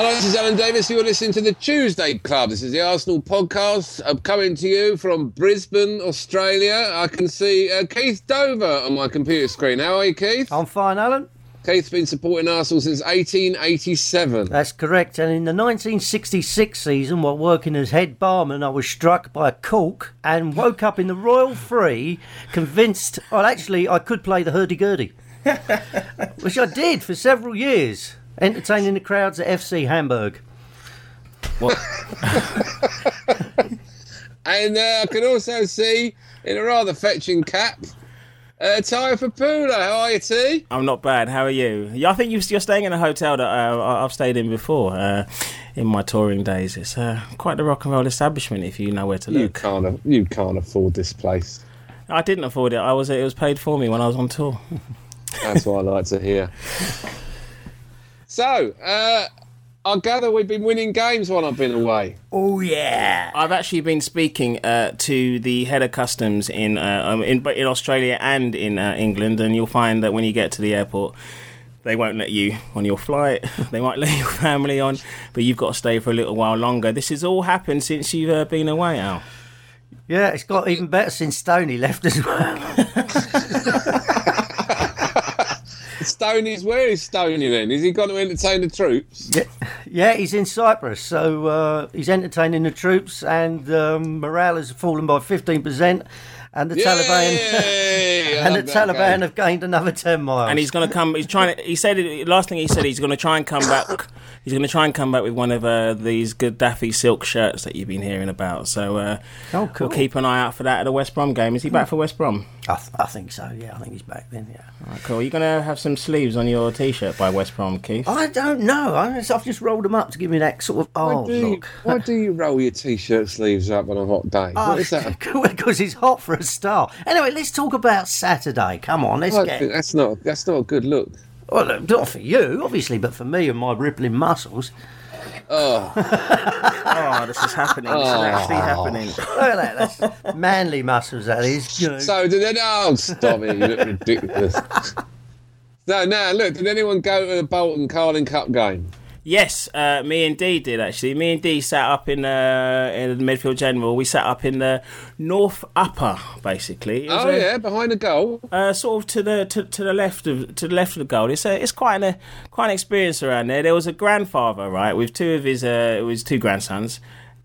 Hello, this is Alan Davies. You're listening to the Tuesday Club. This is the Arsenal podcast. I'm coming to you from Brisbane, Australia. I can see uh, Keith Dover on my computer screen. How are you, Keith? I'm fine, Alan. Keith's been supporting Arsenal since 1887. That's correct. And in the 1966 season, while working as head barman, I was struck by a cork and woke up in the Royal Free, convinced, well, actually, I could play the hurdy-gurdy, which I did for several years, entertaining the crowds at FC Hamburg. What? And uh, I can also see, in a rather fetching cap, uh, Ty Papula. How are you, T? I'm not bad. How are you? Yeah, I think you- you're staying in a hotel that uh, I- I've stayed in before uh, in my touring days. It's uh, quite the rock and roll establishment if you know where to look. You look. can't, a- you can't afford this place. I didn't afford it. I was it was paid for me when I was on tour. That's what I like to hear. So, uh, I gather we've been winning games while I've been away. Oh yeah! I've actually been speaking uh, to the head of customs in uh, um, in in Australia and in uh, England, and you'll find that when you get to the airport. They won't let you on your flight. They might let your family on, but you've got to stay for a little while longer. This has all happened since you've uh, been away, Al. Yeah, it's got even better since Stony left as well. Stoney's where is Stoney then? Is he gone to entertain the troops? Yeah, yeah, he's in Cyprus, so uh, he's entertaining the troops, and um, morale has fallen by fifteen percent, and the Yay! Taliban I and the Taliban game. have gained another ten miles. and he's going to come. He's trying to. He said it, last thing he said. He's going to try and come back. He's going to try and come back with one of uh, these Gaddafi silk shirts that you've been hearing about. So uh, Oh, cool. we'll keep an eye out for that at the West Brom game. Is he back for West Brom? I, th- I think so. Yeah, I think he's back then. Yeah. All right, cool. You're going to have some sleeves on your T-shirt by West Brom, Keith. I don't know. I, I've just rolled them up to give me that sort of oh why, do you, look. why do you roll your t-shirt sleeves up on a hot day? Oh, what is that? because it's hot for a start. Anyway, let's talk about Saturday. Come on, let's I get. that's not that's not a good look. Well, uh, not for you, obviously, but for me and my rippling muscles. Oh, Oh, this is happening. This is oh. actually happening. Look at that. That's manly muscles, that is. You know. so did they? Oh, stop it! You look ridiculous. No, now look. Did anyone go to the Bolton Carling Cup game? Yes, uh, me and Dee did actually. Me and Dee sat up in uh, in the midfield general. We sat up in the north upper, basically. Oh a- yeah, behind the goal. Uh, sort of to the to, to the left of to the left of the goal. It's a, it's quite an quite an experience around there. There was a grandfather, right, with two of his uh, it was two grandsons,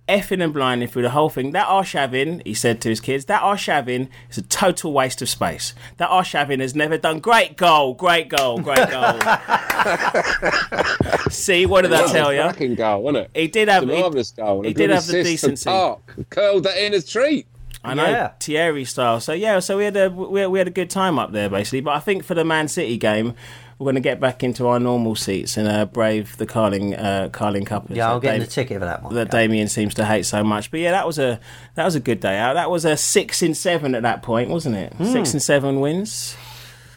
effing and blinding through the whole thing. That Arshavin, he said to his kids, that Arshavin is a total waste of space. That Arshavin has never done great goal, great goal, great goal. See, what did I tell you? Cracking goal, wasn't it? He did It's have a he, marvellous goal. and he did have the assist from decency. Park. Curled that in a treat. I know Yeah. Thierry style. So yeah, so we had a we had, we had a good time up there basically. But I think for the Man City game, we're going to get back into our normal seats and uh, brave the Carling uh, Carling Cup. yeah, I'll get in Dam- the ticket for that one. That Damien seems to hate so much. But yeah, that was a that was a good day out. That was a six in seven at that point, wasn't it? Hmm. Six and seven wins.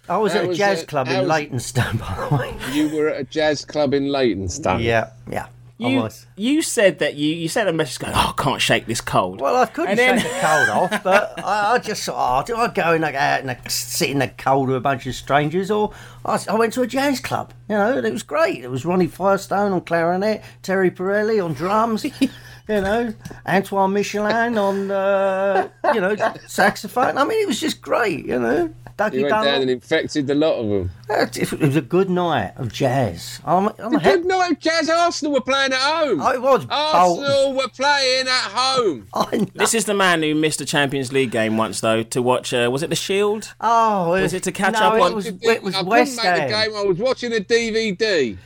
I was How at a was jazz it- club in was- Leytonstone, by the way. You were at a jazz club in Leytonstone. Yeah, yeah. You, was. you said that you you sent a message going, oh, I can't shake this cold. Well, I couldn't And then- shake the cold off, but I, I just thought, oh, do I go in the, out the, sit in the cold with a bunch of strangers, or I, I went to a jazz club, you know, and it was great. It was Ronnie Firestone on clarinet, Terry Pirelli on drums, you know, Antoine Michelin on, uh, you know, saxophone. I mean, it was just great, you know. Dougie You went down and infected the lot of them. It was a good night of jazz. I'm, I'm a Good night, of Jazz. Arsenal were playing at home. Oh, it was Arsenal were playing at home. This is the man who missed a Champions League game once, though, to watch. Uh, was it the Shield? Oh, Was it to catch no, up it on- Was, it was I West couldn't Ham. the game. I was watching a DVD.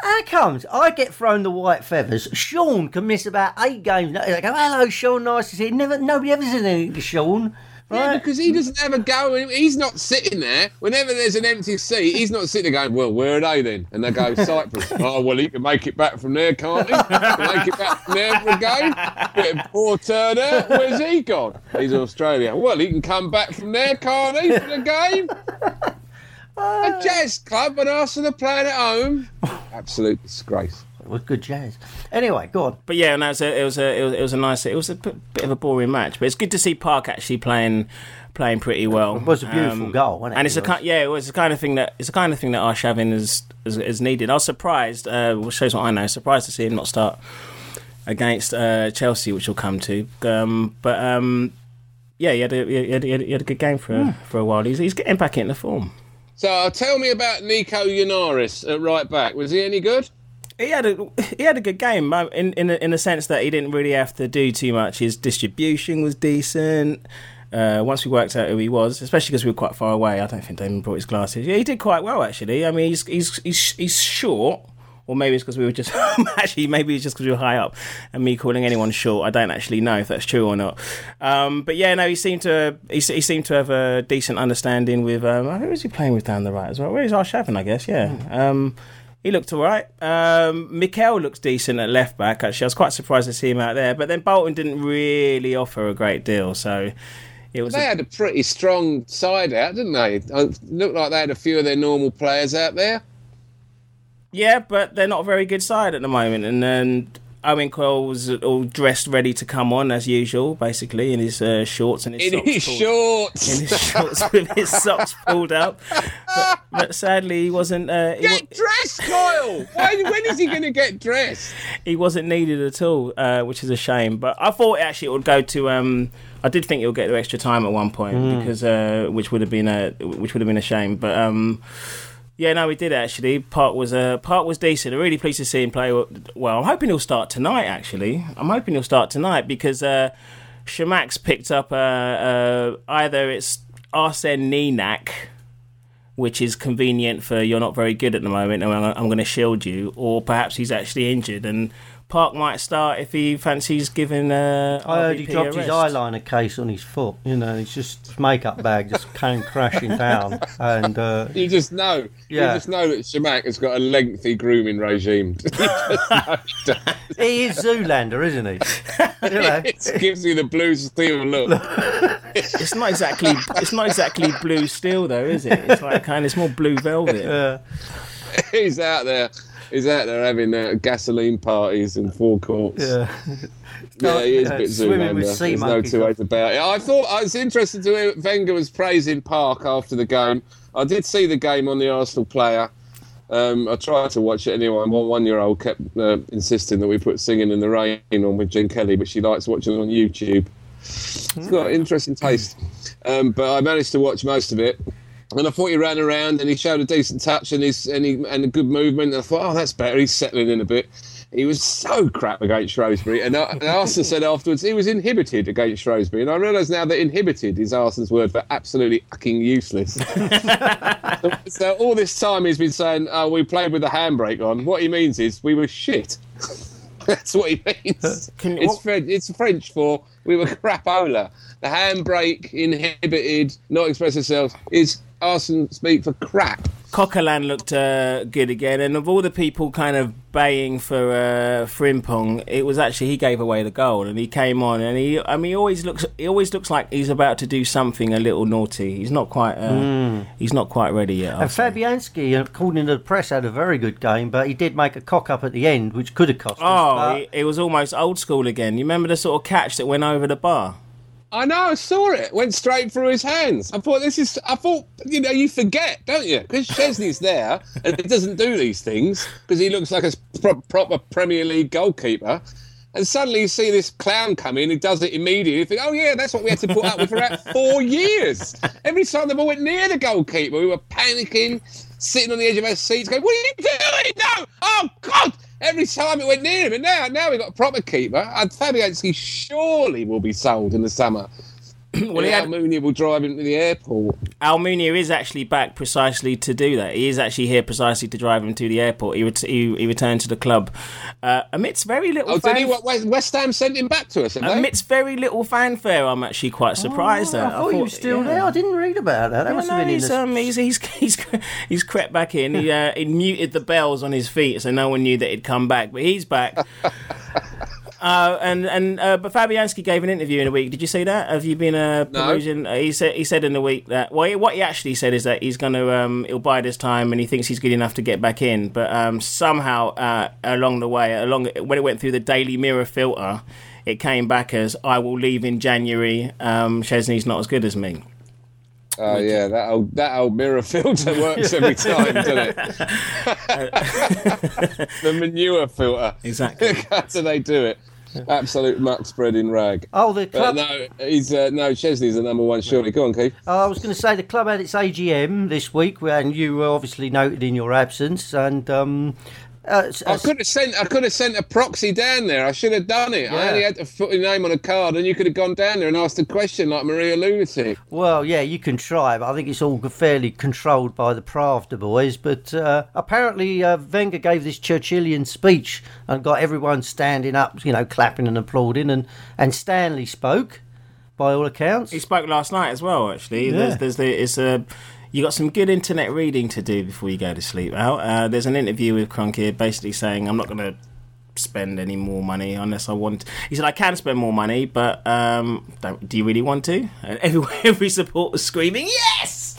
How comes I get thrown the white feathers? Sean can miss about eight games. They go, "Hello, Sean. Nice to see you." Never, nobody ever says anything to Sean. Yeah, Right? because he doesn't ever go. He's not sitting there. Whenever there's an empty seat, he's not sitting there going, Well, where are they then? And they go, Cyprus. oh, well, he can make it back from there, can't he? Can make it back from there for a game. Bit of poor Turner. Where's he gone? He's in Australia. Well, he can come back from there, can't he, for the game? A jazz club and Arsenal are playing at home. Absolute disgrace. It was good jazz. Anyway, go on. But yeah, no, it was a, it was a, it was, it was a nice, it was a bit, bit of a boring match, but it's good to see Park actually playing, playing pretty well. It was a beautiful goal, wasn't it? And it's It a kind, yeah, it was the kind of thing that it's the kind of thing that Arshavin has, is, has needed. I was surprised, uh, which shows what I know. Surprised to see him not start against uh, Chelsea, which we'll come to. Um, but um, yeah, he had, a, he, had, he, had, he had a good game for Hmm. a, for a while. He's, he's getting back into form. So uh, tell me about Nico Yennaris at right back. Was he any good? He had a he had a good game uh, in in in the sense that he didn't really have to do too much. His distribution was decent. Uh, once we worked out who he was, especially because we were quite far away, I don't think Damon brought his glasses. Yeah, he did quite well actually. I mean, he's he's he's, he's short, or maybe it's because we were just actually maybe it's just because we were high up, and me calling anyone short. I don't actually know if that's true or not. Um, but yeah, no, he seemed to he, he seemed to have a decent understanding with. Um, who was he playing with down the right as well? Where's Arshavin? I guess yeah. Um, he looked all right. Um, Miquel looks decent at left back. Actually, I was quite surprised to see him out there. But then Bolton didn't really offer a great deal, so it was. They a- had a pretty strong side out, didn't they? It looked like they had a few of their normal players out there. Yeah, but they're not a very good side at the moment. And then Owen Coyle was all dressed, ready to come on as usual, basically in his uh, shorts and his In socks his pulled- shorts. in his shorts with his socks pulled up. But, but sadly, he wasn't. Uh, he, Get wa- dressed, Kyle! When, when is he going to get dressed? he wasn't needed at all, uh, which is a shame. But I thought actually it would go to. Um, I did think it would get to extra time at one point because uh, which would have been a which would have been a shame. But um, yeah, no, we did actually. Park was uh, Park was decent. I'm really pleased to see him play well. I'm hoping he'll start tonight. Actually, I'm hoping he'll start tonight because uh, picked up uh, uh, either it's Arsene Ninak which is convenient for you're not very good at the moment and I'm going to shield you, or perhaps he's actually injured and Park might start if he fancies giving. Uh, I heard he dropped his eyeliner case on his foot. You know, it's just his makeup bag just came crashing down, and uh, You just know. Yeah. You just know that Chamakh has got a lengthy grooming regime. You just know he is Zoolander, isn't he? You know, it gives you the blue steel look. It's not exactly. It's not exactly blue steel though, is it? It's like kind. It's more blue velvet. uh, he's out there. He's out there having uh, gasoline parties and forecourts. yeah. Yeah, he is a bit swimming with Zoolander. sea There's no monkeys. two ways about it. I thought I was interested to hear Wenger was praising Park after the game. I did see the game on the Arsenal player. Um, I tried to watch it anyway. My one-year-old kept uh, insisting that we put "Singing in the Rain" on with Gene Kelly, but she likes watching it on YouTube. It's got interesting taste, um, but I managed to watch most of it. And I thought he ran around and he showed a decent touch and his and, he, and a good movement. And I thought, oh, that's better. He's settling in a bit. He was so crap against Shrewsbury. And, I- and Arsenal said afterwards he was inhibited against Shrewsbury. And I realise now that inhibited is Arsenal's word for absolutely fucking useless. so, so all this time he's been saying, oh, we played with the handbrake on. What he means is we were shit. That's what he means. Can- it's, it's French for we were crapola. The handbrake, inhibited, not express ourselves, is Arsenal speak for crap. Coquelin looked uh, good again, and of all the people kind of baying for uh, Frimpong, it was actually he gave away the goal, and he came on, and he, I mean, he always looks, he always looks like he's about to do something a little naughty. He's not quite, uh, he's not quite ready yet. I'll And say. Fabianski, according to the press, had a very good game, but he did make a cock up at the end, which could have cost us. Oh, but- it, it was almost old school again. You remember the sort of catch that went over the bar? I know, I saw it. Went straight through his hands. I thought this is. I thought you know you forget, don't you? Because Szczesny's there and he doesn't do these things because he looks like a pro- proper Premier League goalkeeper. And suddenly you see this clown come in does it immediately. You think, oh yeah, that's what we had to put up with for about four years. Every time the ball went near the goalkeeper, we were panicking, sitting on the edge of our seats, going, "What are you doing? No! Oh God!" Every time it went near him, and now now we've got a proper keeper. And Fabianski surely will be sold in the summer. Well, he yeah, had- Almunia will drive him to the airport. Almunia is actually back precisely to do that. He is actually here precisely to drive him to the airport. He ret- he, he returned to the club uh, amidst very little. Oh, did he? fan- What, West, West Ham sent him back to us, have they? Amidst very little fanfare, I'm actually quite surprised Oh, at. I thought you were still there. I didn't read about that. That Yeah, must no, have been in he's, the. um, he's, he's, he's, he's crept back in. He, uh, he muted the bells on his feet, so no one knew that he'd come back. But he's back. Uh, and and uh, but Fabianski gave an interview in a week. Did you see that? Have you been uh, No. perusing? Uh, he said he said in the week that well, he- what he actually said is that he's going to um, he'll bide his time and he thinks he's good enough to get back in. But um, somehow uh, along the way, along when it went through the Daily Mirror filter, it came back as I will leave in January. Um, Szczesny's not as good as me. Oh yeah, that old that old mirror filter works every time, doesn't it? the manure filter. Exactly. How do they do it? Absolute muck spreading rag. oh, the But club. no, he's uh, no Szczesny's the number one. Surely, go on, Keith. I was going to say the club had its AGM this week, and you were obviously noted in your absence. And um, uh, s- I could have sent. I could have sent a proxy down there. I should have done it. I only had to put your name on a card, and you could have gone down there and asked a question like Maria Lunatic. Well, yeah, you can try, but I think it's all fairly controlled by the Pravda boys. But uh, apparently, uh, Wenger gave this Churchillian speech and got everyone standing up, you know, clapping and applauding. And, and Stanley spoke, by all accounts. He spoke last night as well. Actually, Yeah. there's, there's the it's a you got some good internet reading to do before you go to sleep. Out uh, there's an interview with Kroenke basically saying I'm not going to spend any more money unless I want. He said I can spend more money, but um, don't, do you really want to? And every every support was screaming yes.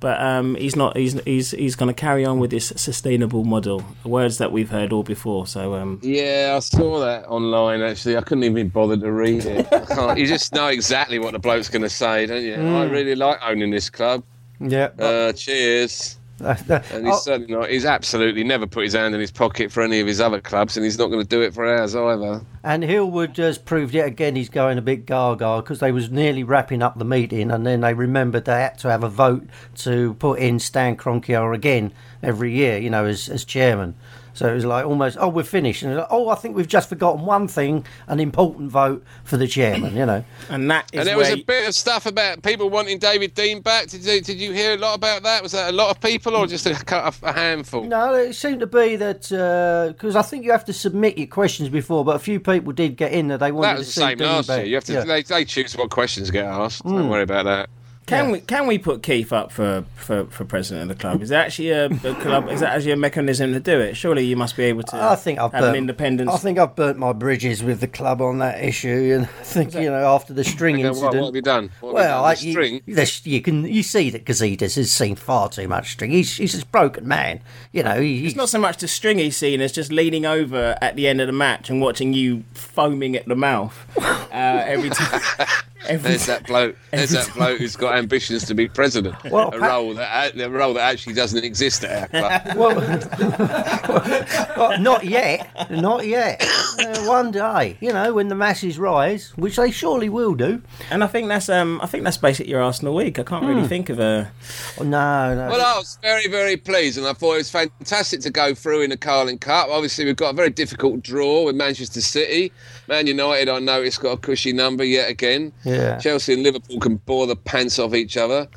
But um, he's not. He's he's he's going to carry on with this sustainable model. Words that we've heard all before. So um, Yeah, I saw that online. Actually, I couldn't even bother to read it. I can't- you just know exactly what the bloke's going to say, don't you? I really like owning this club. Yeah. Uh, cheers. And he's Oh, certainly not. He's absolutely never put his hand in his pocket for any of his other clubs, and he's not going to do it for ours either. And Hill-Wood has proved yet again he's going a bit gaga because they was nearly wrapping up the meeting and then they remembered they had to have a vote to put in Stan Kroenke again every year, you know, as, as chairman. So it was like almost, oh, we're finished. And like, oh, I think we've just forgotten one thing, an important vote for the chairman, you know. and that is And there was a bit of stuff about people wanting David Dein back. Did you, did you hear a lot about that? Was that a lot of people or just a, a, a handful? No, it seemed to be that uh, because I think you have to submit your questions before, but a few people did get in that they wanted That was to the see same Dein last back. year. You have to. Yeah. They, they choose what questions get asked. Don't hmm. worry about that. Can we can we put Keith up for, for, for president of the club? Is there actually a, a club? Is that actually a mechanism to do it? Surely you must be able to. I think I've have burnt, an independence. I think I've burnt my bridges with the club on that issue, and I think you know after the string Okay, incident. what, what have you done? What well, you, done? I, The you, string. there's- you can you see that Gazidis has seen far too much string. He's he's a broken man. You know, he, it's not so much the string he's seen as just leaning over at the end of the match and watching you foaming at the mouth uh, every time. Every There's that bloke. There's that bloke who's got ambitions to be president. Well, a pa- role that a role that actually doesn't exist at our club. well, well, not yet, not yet. Uh, one day, you know, when the masses rise, which they surely will do. and I think that's um I think that's basically your Arsenal week. I can't Hmm. really think of a. Oh, no, no. Well, I was very, very pleased, and I thought it was fantastic to go through in the Carling Cup. Obviously, we've got a very difficult draw with Manchester City. Man United, I noticed, got a cushy number yet again. Yeah. Chelsea and Liverpool can bore the pants off each other.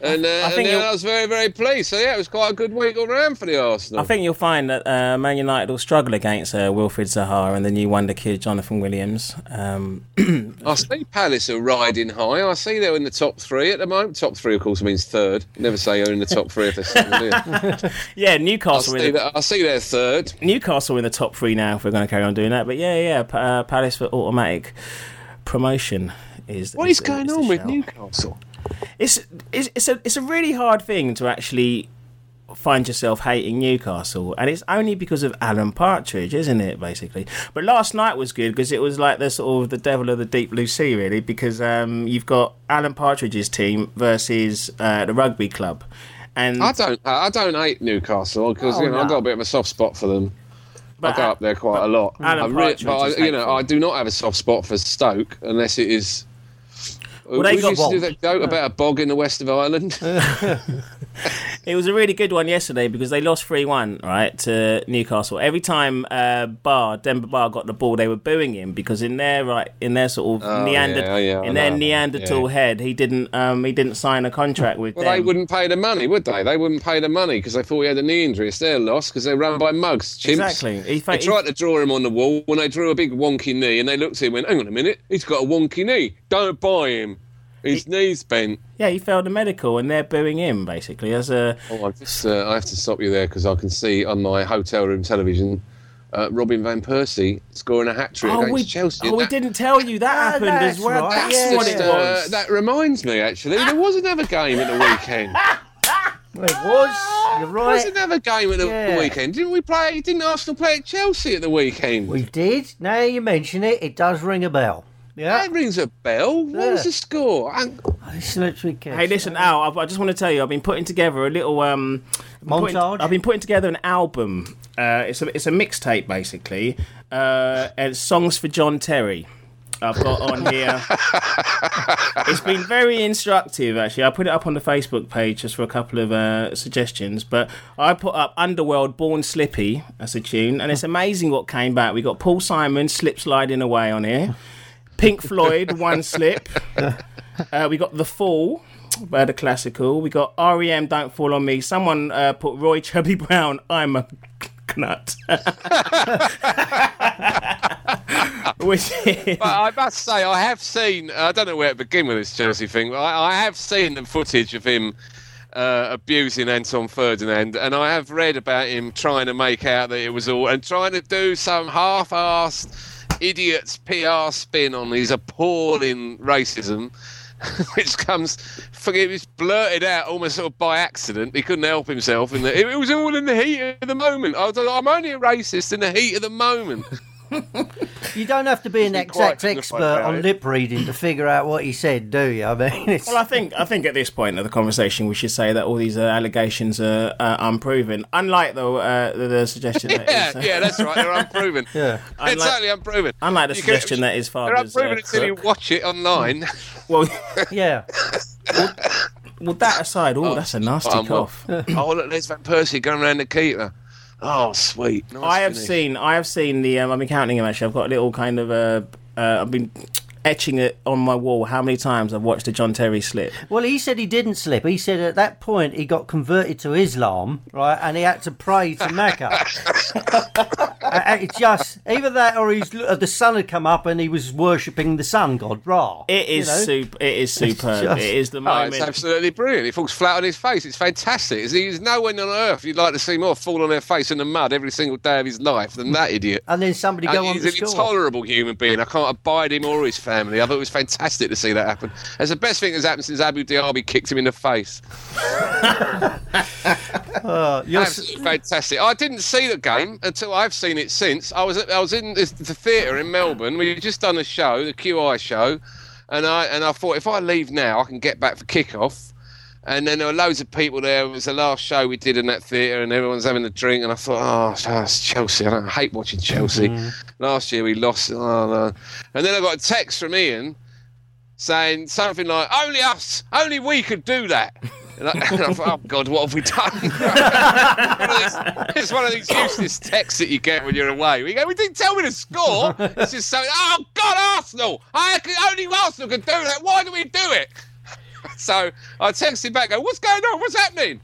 And, uh, and think then I was very, very pleased. So, yeah, it was quite a good week all round for the Arsenal. I think you'll find that uh, Man United will struggle against uh, Wilfried Zaha and the new wonder kid Jonathan Williams. Um, I see Palace are riding high. I see they're in the top three at the moment. Top three, of course, means third. Never say you're in the top three if they're second, do you? yeah, I Newcastle. see, the, I see they're third. Newcastle in the top three now. If we're going to carry on doing that, but yeah, yeah, Pa- uh, Palace for automatic promotion is. What is is- going is on with. Newcastle? It's, it's it's a it's a really hard thing to actually find yourself hating Newcastle, and it's only because of Alan Partridge, isn't it? Basically, but last night was good because it was like the sort of the devil of the deep blue sea, really, because um, you've got Alan Partridge's team versus uh, the rugby club, and I don't. I don't hate Newcastle because Oh, you know I've got a bit of a soft spot for them. but I go up there quite a lot. Alan I re- Partridge but I, you know. I do not have a soft spot for Stoke unless it is. Well, they we got used to do that joke about a bog in the west of Ireland. It was a really good one yesterday because they lost 3 1, right, to Newcastle. Every time uh, Ba, Demba Ba got the ball, they were booing him because in their right, in their sort of Oh, Neander- yeah, yeah, in their know. Neanderthal Yeah. head, he didn't um, he didn't sign a contract with Well, them. they wouldn't pay the money, would they? They wouldn't pay the money because they thought he had a knee injury. It's their loss because they're run by mugs, chimps. Exactly. He fa- they tried to draw him on the wall when they drew a big wonky knee, and they looked at him and went, "Hang on a minute, he's got a wonky knee. Don't buy him. His knee's bent." Yeah, he failed the medical, and they're booing him basically as a. Oh, I just uh, I have to stop you there because I can see on my hotel room television. Uh, Robin van Persie scoring a hat trick Oh, against we, Chelsea. oh, we didn't tell you that Ah, happened as well. right, That's yeah. what Just, it uh, was. that reminds me, actually, there was another game at the weekend. Well, it was. You're right. There was another game at the, the Yeah. weekend. Didn't we play? Didn't Arsenal play at Chelsea at the weekend? We did. Now you mention it, it does ring a bell. Yeah. That rings a bell. What was the score? And Listen to it, kids. Hey, listen, Al. I, I just want to tell you, I've been putting together a little um, I've been putting- Montage? I've been putting together an album. Uh, it's a it's a mixtape basically, uh, and it's songs for John Terry. I've got on here. it's been very instructive, actually. I put it up on the Facebook page just for a couple of uh, suggestions. But I put up Underworld Born Slippy as a tune, and it's amazing what came back. We got Paul Simon slip sliding away on here, Pink Floyd One Slip. Uh, we got The Fall by the classical. We got REM Don't Fall on Me. Someone uh, put Roy Chubby Brown. I'm a nut. Which I must say, I have seen. I don't know where to begin with this Chelsea thing. But I, I have seen the footage of him uh, abusing Anton Ferdinand, and I have read about him trying to make out that it was all and trying to do some half-assed idiot's PR spin on his appalling racism. Which comes, it was blurted out almost sort of by accident. He couldn't help himself, and it, it was all in the heat of the moment. I was like, I'm only a racist in the heat of the moment. You don't have to be an exact expert on lip reading to figure out what he said, do you? I mean, it's, well, I think I think at this point of the conversation, we should say that all these uh, allegations are uh, unproven. Unlike the uh, the, the suggestion that Yeah, is, uh, yeah, that's right. They're unproven. Yeah. It's Unlike- totally unproven. Unlike the You can- suggestion that his They're father's uh, unproven until you watch it online. Well, yeah. well, that aside, oh, that's a nasty cough. oh, look, there's Van Persie going around the keeper. Oh, sweet. Nice I have finish. seen, I have seen the. Um, I've been counting them actually. I've got a little kind of. Uh, uh, I've been etching it on my wall. How many times I've watched a John Terry slip? Well, he said he didn't slip. He said at that point he got converted to Islam, right, and he had to pray to Mecca. It's just either that or he's uh, the sun had come up and he was worshipping the sun god Ra. It is you know? super. It is superb. just- it is the Oh, moment. it's absolutely brilliant. He falls flat on his face. It's fantastic. There's- There's no one on earth you'd like to see more fall on their face in the mud every single day of his life than that idiot. And then somebody go And on he's to an score. intolerable human being. I can't abide him or his family. I thought it was fantastic to see that happen. It's the best thing that's happened since Abou Diaby kicked him in the face. Uh, you're s- fantastic. I didn't see the game until I've seen it since. I was I was in the, the theatre in Melbourne. We'd just done a show, the QI show, and I and I thought if I leave now, I can get back for kick-off. And then there were loads of people there. It was the last show we did in that theatre, and everyone's having a drink. And I thought, oh, it's Chelsea. I, don't, I hate watching Chelsea. Mm. Last year we lost. Oh, no. And then I got a text from Ian saying something like, "Only us, only we could do that." And I, and I thought, oh God, what have we done? One these- it's one of these useless texts that you get when you're away. We go, we didn't tell me to score. It's just something. Oh God, Arsenal! I only Arsenal can do that. Why do we do it? So I texted back, go, what's going on? What's happening?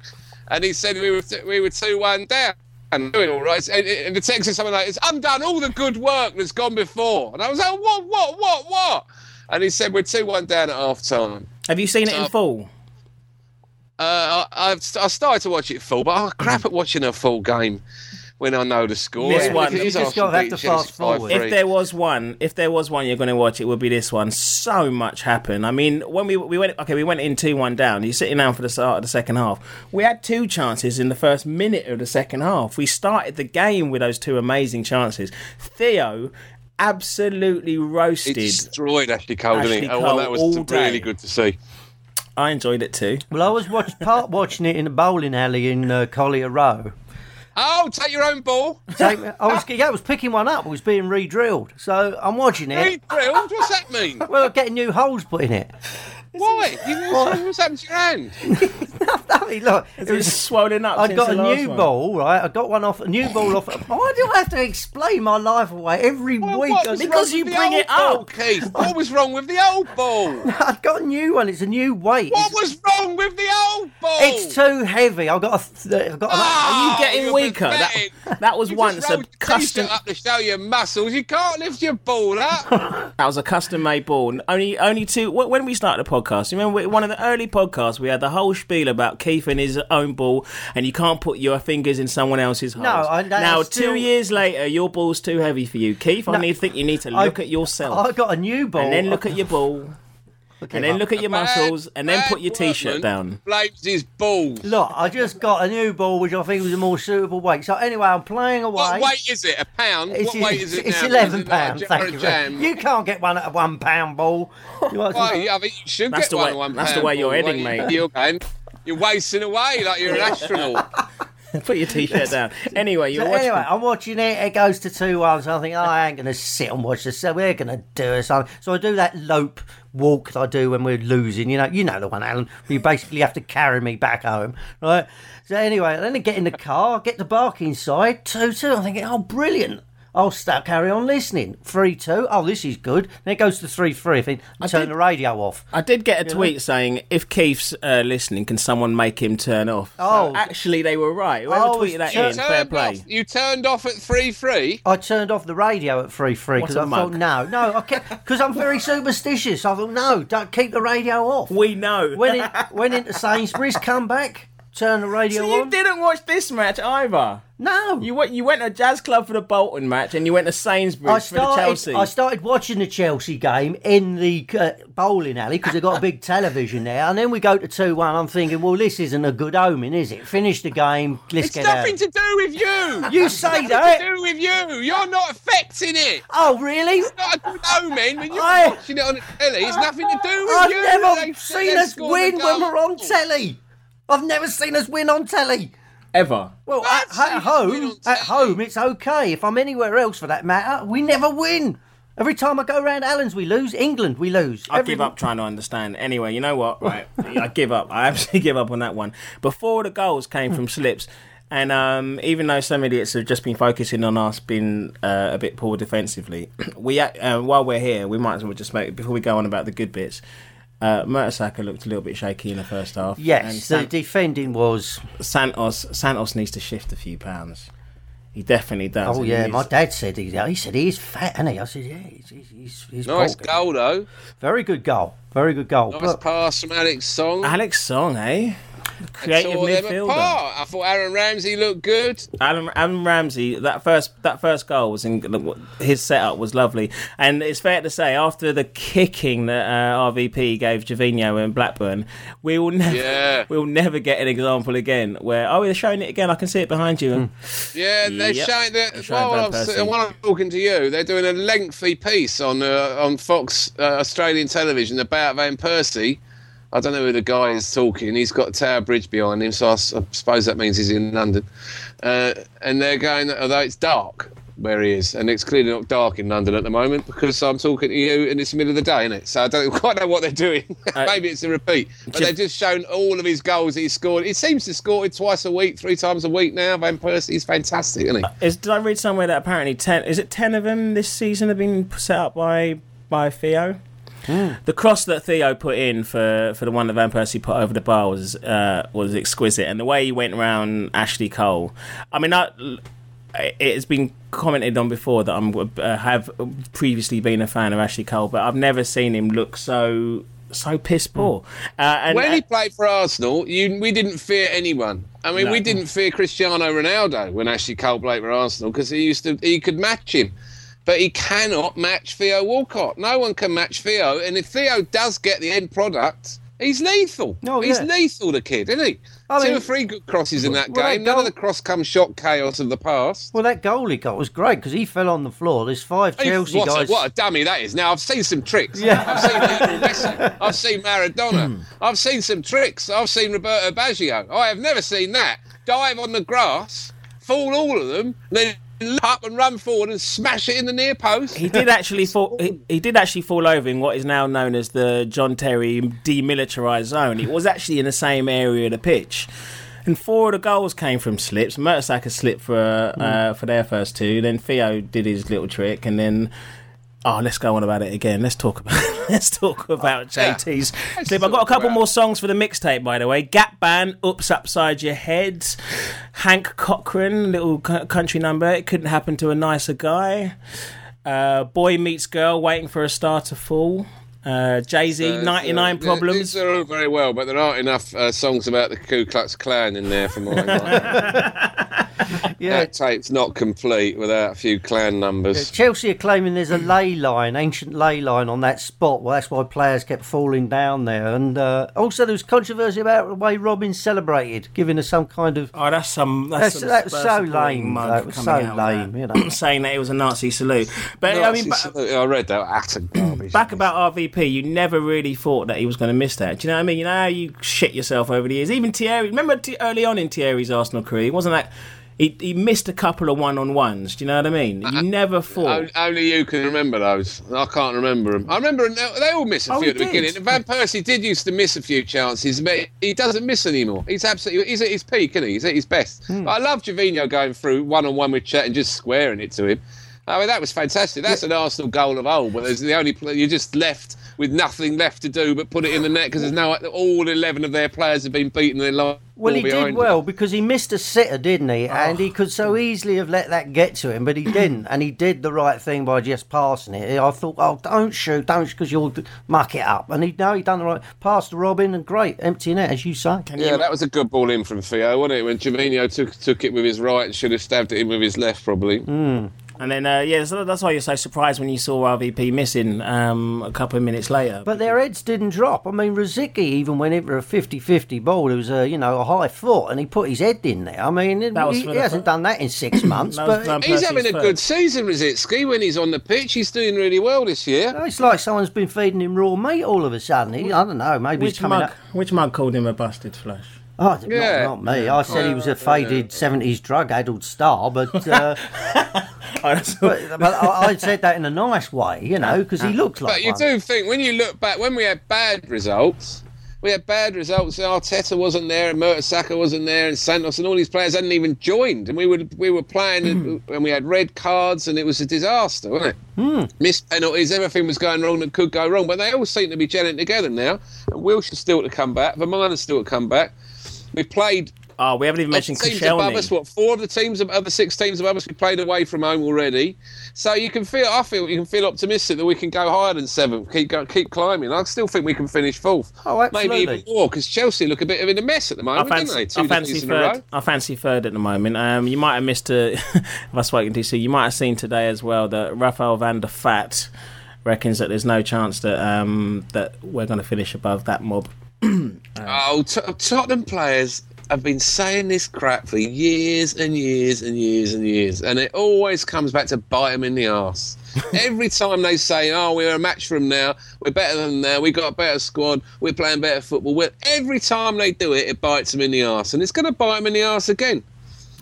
And he said we were we were two one down. And doing all right, and, and the text is something like, "It's undone all the good work that's gone before." And I was like, "What? What? What? What?" And he said, "We're two one down at half time." Have you seen it in So- full? Uh, I, I've I started to watch it full, but I'm crap at watching a full game when I know the score. This It one- you just gotta have to fast forward. If there was one, if there was one you're going to watch, it would be this one. So much happened. I mean, when we we went okay, we went in two one down. You're sitting down for the start of the second half. We had two chances in the first minute of the second half. We started the game with those two amazing chances. Theo absolutely He roasted. destroyed Ashley Cole, didn't Ashley he? Oh, Cole that was really day. good to see. I enjoyed it too. Well, I was watch, part watching it in a bowling alley in uh, Collier Row. Oh, take your own ball. Take I was, yeah, I was picking one up. It was being re-drilled. So I'm watching it. drilled. What's that mean? Well, getting new holes put in it. Why? You, what's, what's happened to your hand? I mean, look, it was swollen up. I'd got a new one. ball, right? I got one off, a new ball off. Why do I have to explain my life away every Well, week? what was Because wrong you with the bring old it ball, up. Keith? What was wrong with the old ball? I've got a new one. It's a new weight. What It's, was wrong with the old ball? it's too heavy. I've got a. th- I've got an, Ah, Are you getting weaker? That, that was You once just a custom. t-shirt up to show your muscles. You can't lift your ball up. That was a custom made ball. Only, only two. When we started the podcast, you remember one of the early podcasts, we had the whole spiel about Keith and his own ball, and you can't put your fingers in someone else's holes. No, I- now still- two years later, your ball's too heavy for you, Keith. I No, need think you need to I- look at yourself, I got a new ball. and then look at your ball, Okay, and then look at your muscles, and then put your t-shirt down. Blames his balls. Look, I just got a new ball, which I think was a more suitable weight. So anyway, I'm playing away. What weight is it? A pound? It's, what weight is it it's now? eleven it pounds. jar Thank you. jam? You can't get one at a one pound ball. You Well, some- yeah, I think you should That's get the one way- at one that's the way you're ball. heading, Well, you- mate. You're, going, you're wasting away like you're an astronaut. Put your t-shirt down. Anyway, you're So watching. anyway, I'm watching it. It goes to two one. So I think, oh, I ain't gonna sit and watch this. So we're gonna do it. So, so I do that lope walk that I do when we're losing. You know, you know the one, Alan. You basically have to carry me back home, right? So anyway, then I get in the car, get the barking side two two. I'm thinking, oh, brilliant. I'll start carry on listening. Three two. Oh, this is good. Then it goes to three three. I think turn did- the radio off. I did get a tweet saying if Keith's uh, listening, can someone make him turn off? Oh. so actually, they were right. Whoever Oh, tweeted that it's in, fair play. off, you turned off at 3 3. I turned off the radio at three three What because a I thought no, no, because I'm very superstitious. I thought no, don't keep the radio off. We know. Went, in, went into Sainsbury's, come back, turn the radio so you didn't watch this match either. No, You went. You went to Jazz Club for the Bolton match, and you went to Sainsbury's I for the Chelsea. started. I started watching the Chelsea game in the uh, bowling alley because they've got a big television there, and then we go to two one. I'm thinking, well, this isn't a good omen, is it? Finish the game. Let's It's get nothing out. to do with you. You It's say nothing that. to do with you. You're not affecting it. Oh, really? It's not a good omen when you're I- watching it on the telly. It's nothing to do with you! I've never They- seen they us win when we're on telly. I've never seen us win on telly. Ever. Well, at, at home, at home, it's okay. If I'm anywhere else, for that matter, we never win. Every time I go round Alan's, we lose. England, we lose. I Every- give up trying to understand. Anyway, you know what? Right, I give up. I absolutely give up on that one. Before the goals came from slips, and um, even though some idiots have just been focusing on us being uh, a bit poor defensively, we uh, while we're here, we might as well just make before we go on about the good bits. Uh, Mertesacker looked a little bit shaky in the first half. and Yes, the defending was. Santos Santos needs to shift a few pounds. He definitely does. Oh yeah, he's- my dad said he. He said he's fat, isn't he? I said yeah, he's he's, he's, he's Nice bulky. goal, though. Very good goal. Very good goal. Nice But pass from Alex Song. Alex Song, eh? Creative Tore midfielder. I thought Aaron Ramsey looked good. Alan, Alan Ramsey, that first that first goal was in his setup was lovely, and it's fair to say after the kicking that uh, RVP gave Gervinho and Blackburn, we will never Yeah. we will never get an example again where oh they're showing it again. I can see it behind you. Yeah, they're Yep. showing They're that. While, I'm, while I'm talking to you, they're doing a lengthy piece on uh, on Fox uh, Australian television about Van Persie. I don't know who the guy is talking. He's got Tower Bridge behind him, so I, s- I suppose that means he's in London. Uh, and they're going, although it's dark, where he is, and it's clearly not dark in London at the moment because I'm talking to you and it's the middle of the day, isn't it? So I don't quite know what they're doing. Uh, Maybe it's a repeat, but they've just shown all of his goals that he's scored. He seems to score it twice a week, three times a week now. Van Persie, he's fantastic, isn't he? Is, did I read somewhere that apparently ten is it ten of them this season have been set up by by Theo? The cross that Theo put in for, for the one that Van Persie put over the bar was uh, was exquisite, and the way he went around Ashley Cole. I mean, I, it has been commented on before that I'm uh, have previously been a fan of Ashley Cole, but I've never seen him look so so piss poor. Uh, and, when he played for Arsenal, you, we didn't fear anyone. I mean, No. we didn't fear Cristiano Ronaldo when Ashley Cole played for Arsenal because he used to he could match him, but he cannot match Theo Walcott. No one can match Theo, and if Theo does get the end product. He's lethal. Oh, He's yeah. lethal, the kid, isn't he? I Two mean- or three good crosses in that Well, that game. None of the cross come shot chaos of the past. Well, that goal he got was great because he fell on the floor. There's five Chelsea what, guys. A, what a dummy that is. Now, I've seen some tricks. Yeah. I've seen Messi. I've seen Maradona. Hmm. I've seen some tricks. I've seen Roberto Baggio. I have never seen that. Dive on the grass, fall all of them, then up and run forward and smash it in the near post. He did actually fall. He, he did actually fall over in what is now known as the John Terry demilitarized zone. It was actually in the same area of the pitch. And four of the goals came from slips. Mertesacker slipped for uh, for their first two. Then Theo did his little trick, and then oh, let's go on about it again. Let's talk about let's talk about Yeah. JT's Let's slip. I've got a couple more songs for the mixtape, by the way. Gap Band, Oops Upside Your Head, Hank Cochran, little country number. It couldn't happen to a nicer guy. Uh, Boy Meets Girl, Waiting for a Star to Fall. Uh, Jay Z, Uh, 99 uh, Problems. These are all very well, but there aren't enough uh, songs about the Ku Klux Klan in there for my yeah, That tape's not complete without a few Klan numbers. Chelsea are claiming there's a ley line, ancient ley line on that spot. Well, that's why players kept falling down there. And uh, also, there was controversy about the way Robin celebrated, giving us some kind of. Oh, that's some. That's- That's, some that was so lame, mug that was so lame, that. you know. saying that it was a Nazi salute. But I mean, Nazi ba- salute, I read that. Utter garbage. back about RVP, you never really thought that he was going to miss that. Do you know what I mean? You know how you shit yourself over the years. Even Thierry, remember t- early on in Thierry's Arsenal career, he wasn't that. He, he missed a couple of one on ones. Do you know what I mean? You never thought. Only you can remember those. I can't remember them. I remember they all miss a Oh, few he at the did. beginning. Van Persie did used to miss a few chances, but he doesn't miss anymore. He's absolutely he's at his peak, isn't he? He's at his best. Hmm. I love Gervinho going through one on one with Chet and just squaring it to him. I mean, that was fantastic. That's an Arsenal goal of old. But there's the only play you're just left with nothing left to do but put it in the net because there's now all 11 of their players have been beaten. They're lying Well, he did them. well because he missed a sitter, didn't he? Ah. And he could so easily have let that get to him, but he didn't. And he did the right thing by just passing it. I thought, oh, don't shoot, don't because you'll muck it up. And he no, he done the right pass to Robin and great empty net as you say. Yeah, that was a good ball in from Theo, wasn't it? When Gervinho took took it with his right should have stabbed it in with his left, probably. Hmm. And then, uh, yeah, so that's why you're so surprised when you saw RVP missing um, a couple of minutes later. But their heads didn't drop. I mean, Rosicky even went in for a 50-50 ball. It was a you know a high foot, and he put his head in there. I mean, he, he hasn't fir- done that in six months. But He's having a third. good season, Rosicky, when he's on the pitch. He's doing really well this year. it's like someone's been feeding him raw meat all of a sudden. He, I don't know. Maybe he's which coming mug? up. Which mug called him a busted flush? Oh, Yeah. not, not me. I said he was a faded seventies drug-addled star, but uh, but, but I, I said that in a nice way, you know, because he looked like But you one. do think when you look back, when we had bad results, we had bad results. Arteta wasn't there, and Mertesacker wasn't there, and Santos and all these players hadn't even joined, and we were we were playing, and, and we had red cards, and it was a disaster, wasn't it? Missed penalties, everything was going wrong that could go wrong, but they all seem to be gelling together now. And Wilshere's still to come back, Vermaele's still to come back. We played Oh, we haven't even mentioned teams above us. What four of the teams, of the six teams above us, we played away from home already. So you can feel, I feel, you can feel optimistic that we can go higher than seventh. Keep go, keep climbing. I still think we can finish fourth. Oh, absolutely. maybe absolutely. even more because Chelsea look a bit of in a mess at the I moment, don't fancy, they? Two I fancy defeats in a row. third. I fancy third at the moment. Um, you might have missed a. if I spoken to you, you might have seen today as well that Rafael van der Fat reckons that there's no chance that um, that we're going to finish above that mob. Oh, T- Tottenham players have been saying this crap for years and years and years and years, and it always comes back to bite them in the arse. Every time they say, "Oh, we're a match from now. We're better than now. We got a better squad. We're playing better football." Well, every time they do it, it bites them in the arse, and it's going to bite them in the arse again.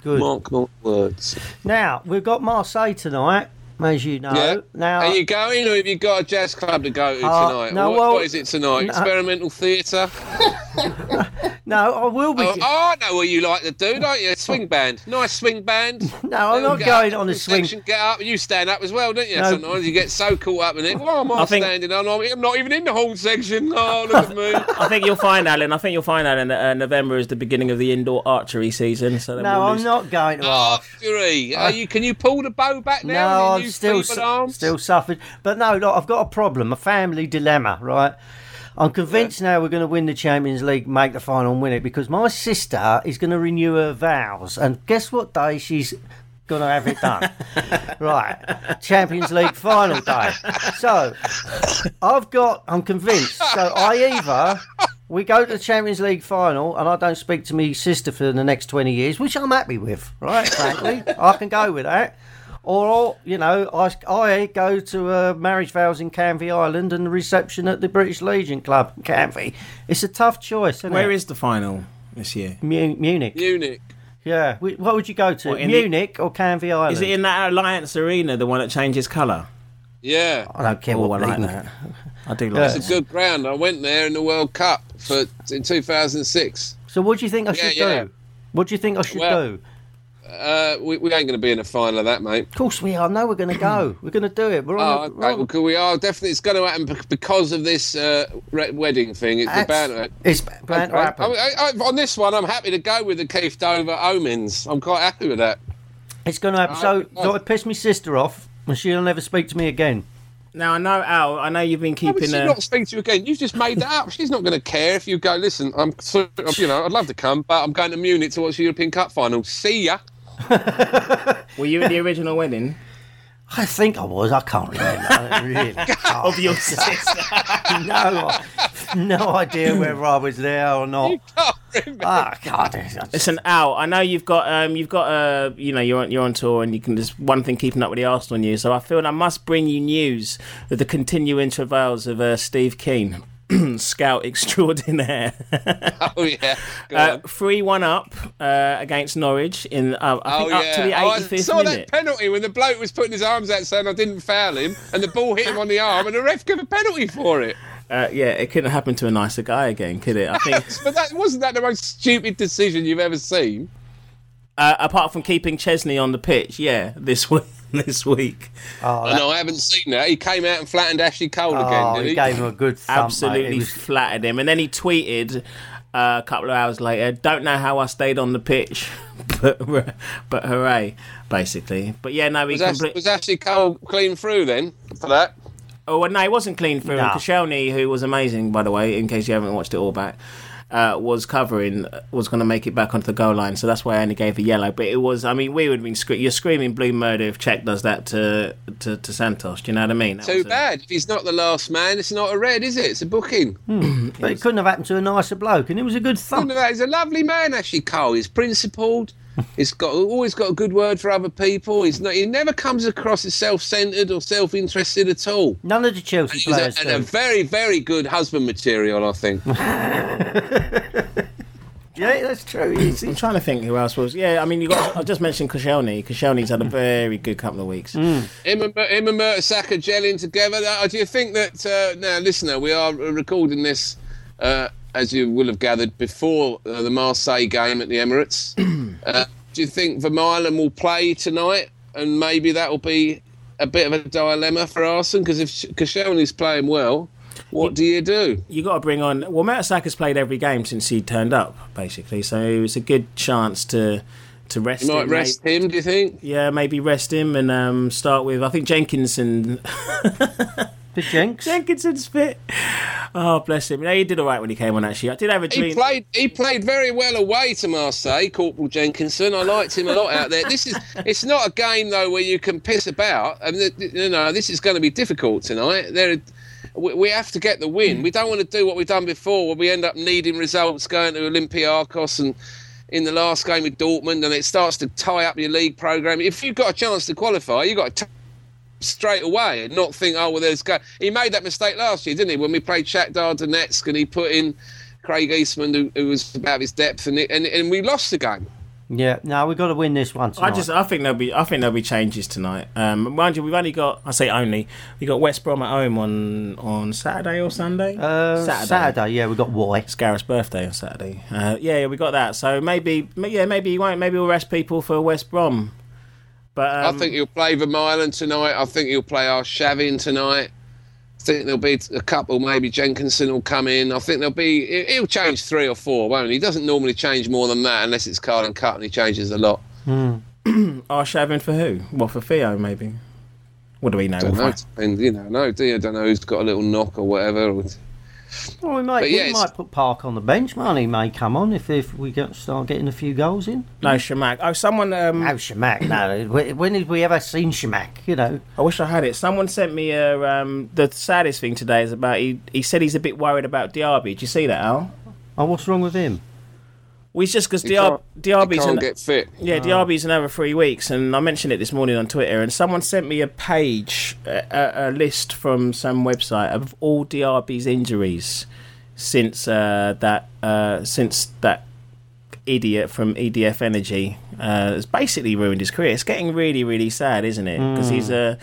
Good. Mark my words. Now we've got Marseille tonight, as you know. yeah. Now Are you going, or have you got a jazz club to go to Uh, tonight? no, what, well, what is it tonight? no. Experimental theatre. no, I will be. Oh, oh, I know what you like to do, don't you? Swing band, nice swing band. No, I'm They'll not going up, on a the swing- section Get up, and you stand up as well, don't you? No. Sometimes you get so caught up in it. Why am I, I think- standing on? I'm not even in the horn section. Oh, look at me. I think you'll find, Alan. I think you'll find, Alan, that uh, November is the beginning of the indoor archery season. So no, we'll I'm lose- not going to ask. Archery. Are you? Can you pull the bow back now? with your I'm new still still suffering. But no, look, I've got a problem, a family dilemma, right? I'm convinced now we're going to win the Champions League, make the final and win it because my sister is going to renew her vows. And guess what day she's going to have it done? right. Champions League final day. So I've got, I'm convinced. So I either. We go to the Champions League final, and I don't speak to me sister for the next 20 years, which I'm happy with, right? Frankly, I can go with that. Or, you know, I, I go to uh, marriage vows in Canvey Island and the reception at the British Legion Club in Canvey. It's a tough choice, isn't Where it? is the final this year? Mu- Munich? Munich. Yeah. Wh- What would you go to? What, in the- Munich or Canvey Island? Is it in that Allianz Arena, the one that changes colour? Yeah. I don't care Oh, I like that. I do like Yeah. that. It's a good ground. I went there in the World Cup for in 2006. So what do you think I Yeah, should yeah. do? What do you think I should Well- do? Uh, we, we ain't going to be in the final of that, mate. Of course we are. No, we're going to go. We're going to do it. We're Oh, on the, okay. we're on- Well, we are definitely. It's going to happen bec- because of this uh, re- wedding thing. It's That's- bound to It's bound to happen. I I, I, on this one, I'm happy to go with the Keith Dover Omens. I'm quite happy with that. It's going to happen. So, it so I does. piss my sister off, and she'll never speak to me again. Now I know Al. I know you've been Why would keeping. she uh, not speak to you again? You've just made that up. She's not going to care if you go. Listen, I'm. You know, I'd love to come, but I'm going to Munich to watch the European Cup final. See ya. Were you at the original wedding I think I was. I can't remember. I really can't. of your sister? no, no idea whether I was there or not. Oh, remember. Ah, God. I just- Listen, Al. I know you've got um, you've got uh, you know, you're on, you're on tour, and you can just one thing keeping up with the Arsenal news. So I feel I must bring you news of the continuing travails of uh, Steve Kean, scout extraordinaire. Oh yeah. Uh. Three one up uh, against Norwich in uh, I Oh think yeah. up to the Oh, I 85th saw minute. that penalty when the bloke was putting his arms out saying I didn't foul him, and the ball hit him on the arm, and the ref gave a penalty for it. Uh, yeah, it couldn't happen to a nicer guy again, could it? I think. But that wasn't that the most stupid decision you've ever seen. uh, apart from keeping Szczesny on the pitch, yeah, this week. This week, Oh, I know I haven't seen that. He came out and flattened Ashley Cole oh, again, did he he? gave him a good thump, absolutely It was- flattered him, and then he tweeted uh, a couple of hours later, "Don't know how I stayed on the pitch, but but hooray!" Basically, but yeah, no, he was, Ash- complete. was Ashley Cole clean through then for that? Oh, well, no, he wasn't clean through. No. Koscielny, who was amazing, by the way, in case you haven't watched it all back, uh, was covering, was going to make it back onto the goal line. So that's why I only gave a yellow. But it was, I mean, we would have been, scre- you're screaming blue murder if Cech does that to, to, to Santos. Do you know what I mean? That Too was a- bad. If he's not the last man, it's not a red, is it? It's a booking. But it couldn't have happened to a nicer bloke, and it was a good thump. Look at that. He's a lovely man, actually, Cole. He's principled. He's got always got a good word for other people. He's not. He never comes across as self-centered or self-interested at all. None of the Chelsea He's a, players and a very, very good husband material, I think. Yeah, that's true. He's- I'm trying to think who else was. Yeah, I mean, you got. I just mentioned Koscielny. Koscielny's had a very good couple of weeks. Him and, him and Mertesacker gelling together. Now, Do you think that? Uh, now, listener, we are recording this, uh, as you will have gathered, before uh, the Marseille game at the Emirates. uh, do you think Vermaelen will play tonight, and maybe that will be a bit of a dilemma for Arsenal? Because if Koscielny's playing well, what do you do? You got to bring on. Well, Mertesacker's played every game since he turned up, basically. So it was a good chance to to rest. You might him, rest maybe- him. Do you think? Yeah, maybe rest him and um, start with. I think Jenkinson. The Jenks. Jenkinson's fit. Oh, bless him. No, he did all right when he came on. Actually, I did have a He dream. played. He played very well away to Marseille, Corporal Jenkinson. I liked him a lot out there. This is. It's not a game though where you can piss about. And th- th- you know this is going to be difficult tonight. There, we we have to get the win. We don't want to do what we've done before, where we end up needing results, going to Olympiacos and in the last game with Dortmund, and it starts to tie up your league program. If you've got a chance to qualify, you've got to. T- straight away and not think, oh well, there's go. He made that mistake last year, didn't he? When we played Shakhtar Donetsk and he put in Craig Eastmond, who, who was about his depth, and, it, and and we lost the game. Yeah, no, we've got to win this one Tonight. I just, I think there'll be, I think there'll be changes tonight. Um, mind you, we've only got, I say only, we got West Brom at home on on Saturday or Sunday. uh, Saturday. yeah, we've got Y. It's Gareth's birthday on Saturday. Uh, yeah, yeah, we got that. So maybe, yeah, maybe he won't. Maybe we'll rest people for West Brom. But um, I think he'll play Vermaelen tonight. I think he'll play Arshavin tonight. I think there'll be a couple. Maybe Jenkinson will come in. I think there'll be. he- He'll change three or four, won't he? He doesn't normally change more than that unless it's Carling Cup and he changes a lot. Arshavin for who? Well, for Theo maybe. What do we know? Don't know. And you know, no, do you? I don't know who's got a little knock or whatever. Well, we might, But yeah, we might put Park on the bench. Man, he may come on if, if we get, start getting a few goals in. No, Chamakh. Oh, someone. Um, Oh, Chamakh, no. When did we ever seen Chamakh? You know, I wish I had it. Someone sent me a. Um, the saddest thing today is about he. He said he's a bit worried about Diaby. Did you see that, Al? oh, what's wrong with him? Well, it's just because He can't, Diaby's can't an, get fit. Yeah, Diaby's another three weeks, and I mentioned it this morning on Twitter. And someone sent me a page, a, a, a list from some website of all Diaby's injuries since uh, that uh, since that idiot from EDF Energy uh, has basically ruined his career. It's getting really, really sad, isn't it? Because he's a.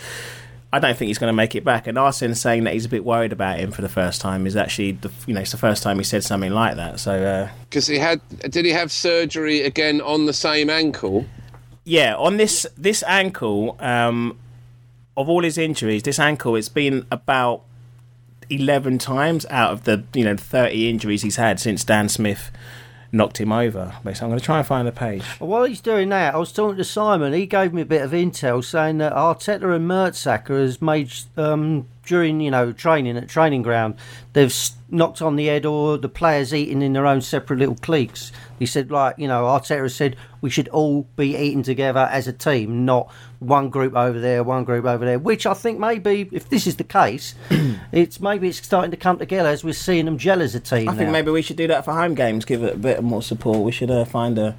I don't think he's going to make it back. And Arsene saying that he's a bit worried about him for the first time is actually, the, you know, it's the first time he said something like that. So uh, Because he had, did he have surgery again on the same ankle? yeah, on this this ankle, um, of all his injuries, this ankle it's been about eleven times out of the you know thirty injuries he's had since Dan Smith knocked him over. Basically, I'm going to try and find the page. While he's doing that, I was talking to Simon. He gave me a bit of intel saying that Arteta and Mertesacker has made um, during you know training at training ground, they've knocked on the head or the players eating in their own separate little cliques. He said like you know Arteta said we should all be eating together as a team, not one group over there, one group over there. Which I think maybe if this is the case, it's maybe it's starting to come together as we're seeing them gel as a team. I think maybe we should do that for home games. Give it a bit more support. We should uh, find a.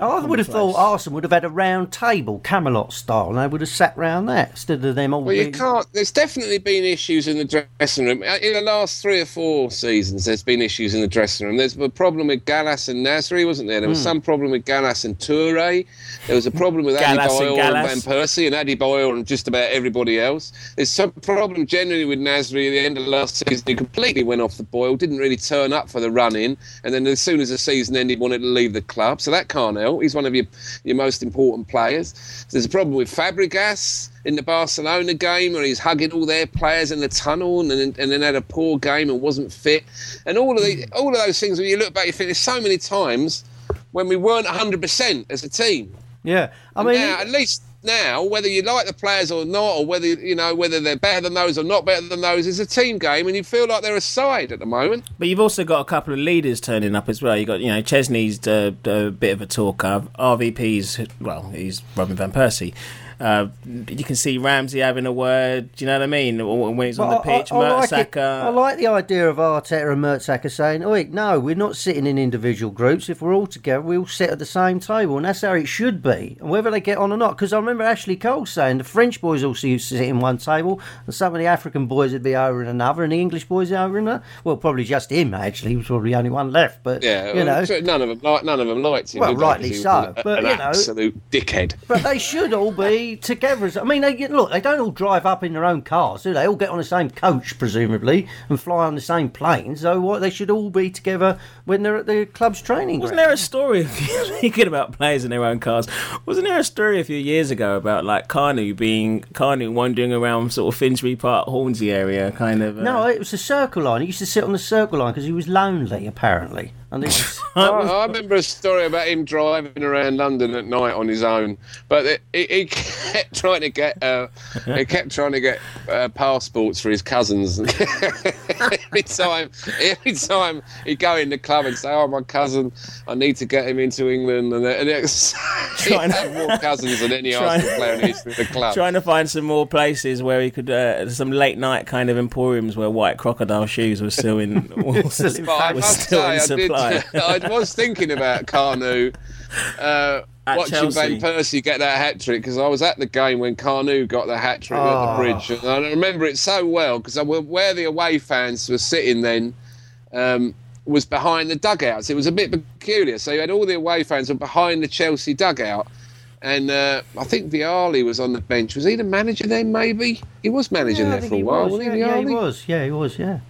I would have thought Arsenal would have had a round table, Camelot style, and they would have sat round that instead of them all. Well, you can't. There's definitely been issues in the dressing room. Uh, In the last three or four seasons, there's been issues in the dressing room. There's a problem with Gallas and Nasri, wasn't there? There was some problem with Gallas and Toure. There was a problem with Gallas and Boyle and. Van Persie and Boyle and just about everybody else. There's some problem generally with Nasri at the end of the last season. He completely went off the boil, didn't really turn up for the run in, and then as soon as the season ended, he wanted to leave the club. So that can't help. He's one of your your most important players. There's a problem with Fabregas in the Barcelona game where he's hugging all their players in the tunnel and then, and then had a poor game and wasn't fit. And all of the all of those things when you look back, you think there's so many times when we weren't 100% as a team. yeah, I mean, now, at least now, whether you like the players or not, or whether you know whether they're better than those or not better than those, is a team game, and you feel like they're a side at the moment. But you've also got a couple of leaders turning up as well. You got you know Szczesny's a, a bit of a talker. RVP's well, he's Robin van Persie. Uh, you can see Ramsey having a word. Do you know what I mean? When he's on the Well, I- pitch, I, I like. Mertesacker. I like the idea of Arteta and Mertesacker saying, "Oh, no, we're not sitting in individual groups. If we're all together, we all sit at the same table, and that's how it should be. And whether they get on or not, because I remember Ashley Cole saying the French boys also used to sit in one table, and some of the African boys would be over in another, and the English boys over in another. Well, probably just him actually. He was probably the only one left, but Yeah, you know. none of them like none of them liked him. Well, did they? rightly 'Cause he was so, an- but, an you know- absolute dickhead. But they should all be together. as- I mean, they look. They don't all drive up in their own cars, do they? All get on the same coach, presumably, and fly on the same plane. So what? They should all be together when they're at the club's training Wasn't ground. there a story of thinking about players in their own cars? Wasn't there a story a few years ago about like Kanu being Kanu wandering around sort of Finsbury Park, Hornsey area, kind of? Uh, No, it was the circle line. He used to sit on the circle line because he was lonely, apparently. And it was, I, I remember a story about him driving around London at night on his own, but it, he, he kept trying to get uh, he kept trying to get uh, passports for his cousins. every time, every time he'd go in the club and say, "Oh, my cousin, I need to get him into England," and, and it's, he Trying- had more cousins than any Trying- Arsenal player in the history of the club. Trying to find some more places where he could, uh, some late night kind of emporiums where white crocodile shoes were still in, Still in But I was still say, in supply. Did, I was thinking about Kanu uh, watching Chelsea. Van Persie get that hat trick because I was at the game when Kanu got the hat trick at Oh. the bridge, and I remember it so well because where the away fans were sitting then. Um, was behind the dugouts. It was a bit peculiar. So you had all the away fans were behind the Chelsea dugout, and uh, I think Vialli was on the bench. Was he the manager then? Maybe he was managing Yeah, there for a while. was. wasn't Yeah, yeah, he was. Yeah, he was. Yeah.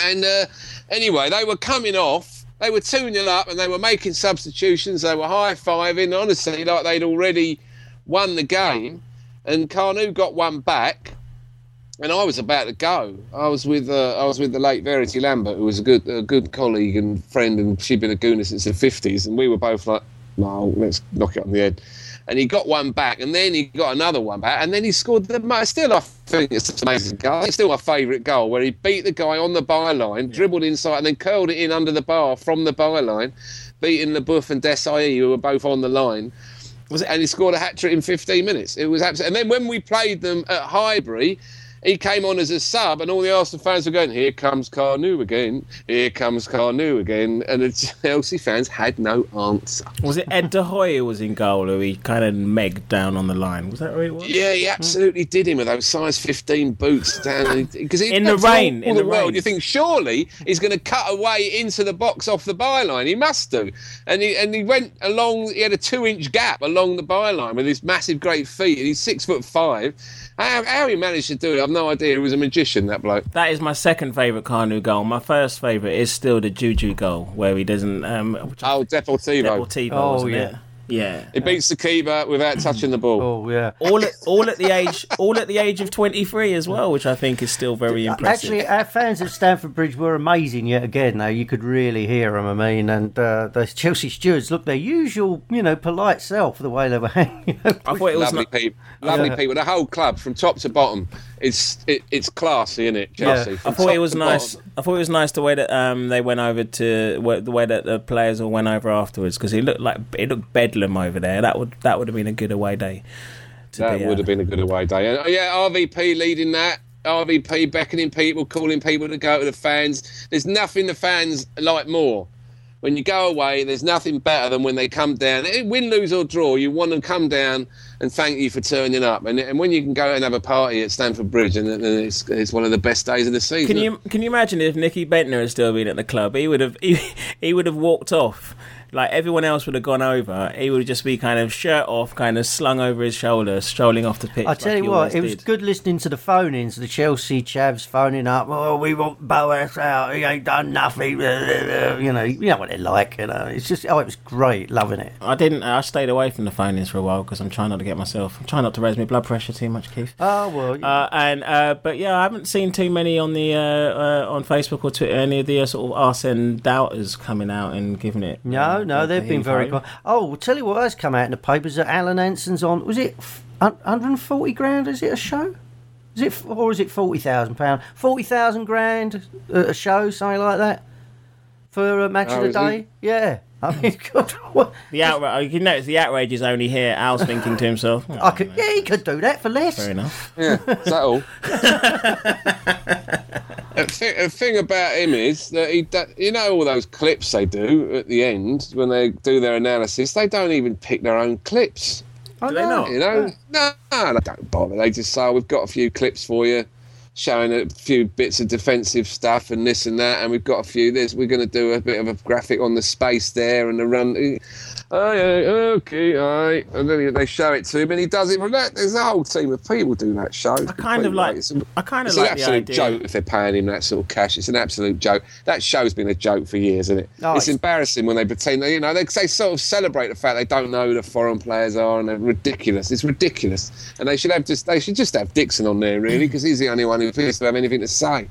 And uh, anyway, they were coming off. They were 2 0 up and they were making substitutions. They were high fiving, honestly, like they'd already won the game. And Kanu got one back. And I was about to go. I was with uh, I was with the late Verity Lambert, who was a good a good colleague and friend, and she'd been a gooner since the fifties. And we were both like, "No, let's knock it on the head." And he got one back, and then he got another one back, and then he scored the mo- still. I think it's an amazing goal. It's still my favourite goal, where he beat the guy on the byline, dribbled inside, and then curled it in under the bar from the byline, beating Leboeuf and Desailly, who were both on the line. Was it, and he scored a hat trick in 15 minutes. It was absolutely. And then when we played them at Highbury, he came on as a sub, and all the Arsenal fans were going, "Here comes Kanu again! Here comes Kanu again!" And the Chelsea fans had no answer. Was it Ed de Goey who was in goal, who he kind of megged down on the line? Was that who it was? Yeah, he absolutely did him with those size 15 boots down. Because In the rain, all, in the, the world, rain. you think surely he's going to cut away into the box off the byline. He must do. And he and he went along. He had a two-inch gap along the byline with his massive, great feet. And he's six foot five. How, how he managed to do it, I've no idea. He was a magician, that bloke. That is my second favourite Kanu goal. My first favourite is still the Juju goal, where he doesn't. Um, which Oh, Deportivo. Deportivo, Oh, wasn't yeah. it? Yeah. He beats the keeper without touching the ball. Oh yeah. All at, all at the age all at the age of 23 as well, which I think is still very impressive. Actually, our fans at Stamford Bridge were amazing yet again. Now you could really hear them. I mean, and uh, the Chelsea stewards looked their usual, you know, polite self the way they were hanging. I thought it was Lovely not, people, lovely Yeah. people. The whole club, from top to bottom, it's it, it's classy, isn't it, Chelsea? Yeah. I thought it was nice. bottom. I thought it was nice the way that um, they went over to the way that the players all went over afterwards because it looked like it looked bedlam over there. That would that would have been a good away day. To That be, would uh, have been a good away day. And, uh, yeah, RVP leading that. RVP beckoning people, calling people to go to the fans. There's nothing the fans like more. When you go away, there's nothing better than when they come down. Eh, Win, lose or draw, you want them to come down and thank you for turning up. And, and when you can go and have a party at Stamford Bridge, and, and it's, it's one of the best days of the season. Can you can you imagine if Nicky Bendtner had still been at the club? He would have he, he would have walked off. Like everyone else would have gone over, he would just be kind of shirt off, kind of slung over his shoulder, strolling off the pitch. I tell like you what, it was did. good listening to the phone-ins, the Chelsea chavs phoning up. Oh, we want Boas out. He ain't done nothing. You know, you know what they're like. You know, it's just oh, it was great, loving it. I didn't. I stayed away from the phone-ins for a while because I'm trying not to get myself. I'm trying not to raise my blood pressure too much, Keith. Oh well, Uh, and uh, but yeah, I haven't seen too many on the uh, uh, on Facebook or Twitter. Any of the uh, sort of Arsene doubters coming out and giving it. No, no, they've been very info. quiet. Oh, well, tell you what has come out in the papers that Alan Hansen's on. Was it f- 140 grand? Is it a show? Is it, f- or is it 40,000 pound? 40,000 grand uh, a show, something like that, for a match Oh, of the is he? day? Yeah. I mean, God, what? The outrage. Oh, you can notice the outrage is only here. Al's thinking to himself. "Oh, I could, yeah, he could do that for less. Fair enough. Yeah, is that all? the, thing, the thing about him is that he, that, you know, all those clips they do at the end when they do their analysis, they don't even pick their own clips. I Do they know. not? You know, no, no, they don't bother. They just say, oh, "We've got a few clips for you." Showing a few bits of defensive stuff and this and that, and we've got a few. This we're going to do a bit of a graphic on the space there and the run. Oh yeah, okay, right. And then they show it to him, and he does it. Well, that, there's a whole team of people doing that show. I kind of like. I kind of It's like an the absolute joke if they're paying him that sort of cash. It's an absolute joke. That show's been a joke for years, isn't it? Oh, it's it's- embarrassing when they pretend. They, you know, they, they sort of celebrate the fact they don't know who the foreign players are, and they're ridiculous. It's ridiculous, and they should have just they should just have Dixon on there really, because he's the only one who appears to have anything to say.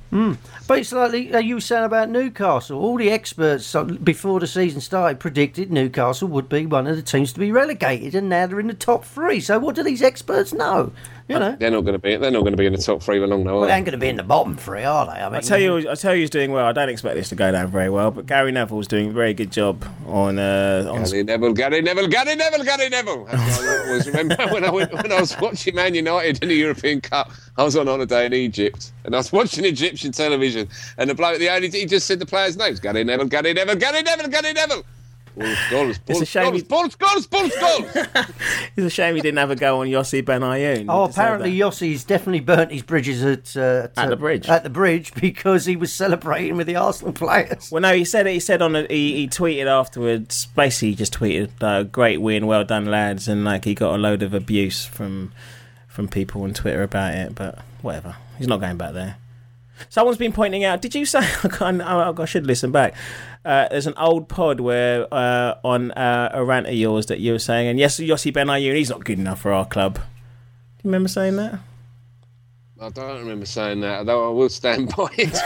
But it's like the- uh, you were saying about Newcastle. All the experts uh, before the season started predicted Newcastle would be one of the teams to be relegated, and now they're in the top three. So what do these experts know? You know, They're not going to be. They're not going to be in the top three for long, though. well, Are they they? ain't going to be in the bottom three, are they? I mean, I tell you, I tell you, he's doing well. I don't expect this to go down very well, but Gary Neville's doing a very good job on uh, on. Gary Neville, Gary Neville, Gary Neville, Gary Neville. I always remember when I went, when I was watching Man United in the European Cup. I was on holiday in Egypt, and I was watching Egyptian television, and the bloke, the only he just said the players' names: Gary Neville, Gary Neville, Gary Neville, Gary Neville. Goals, goals, It's a shame he- goals, goals, goals, goals, goals. It's a shame he didn't have a go on Yossi Benayoun. Oh, apparently that. Yossi's definitely burnt his bridges at uh, At the bridge. At the bridge because he was celebrating with the Arsenal players. Well, no, he said it. He said on the, he, he tweeted afterwards. Basically, he just tweeted, uh, "Great win, well done, lads," and like he got a load of abuse from from people on Twitter about it. But whatever, he's not going back there. Someone's been pointing out. Did you say? I, can't, I, should listen back. Uh, there's an old pod where uh, on uh, a rant of yours that you were saying, and yes, Yossi Benayoun, he's not good enough for our club. Do you remember saying that? I don't remember saying that, although I will stand by it.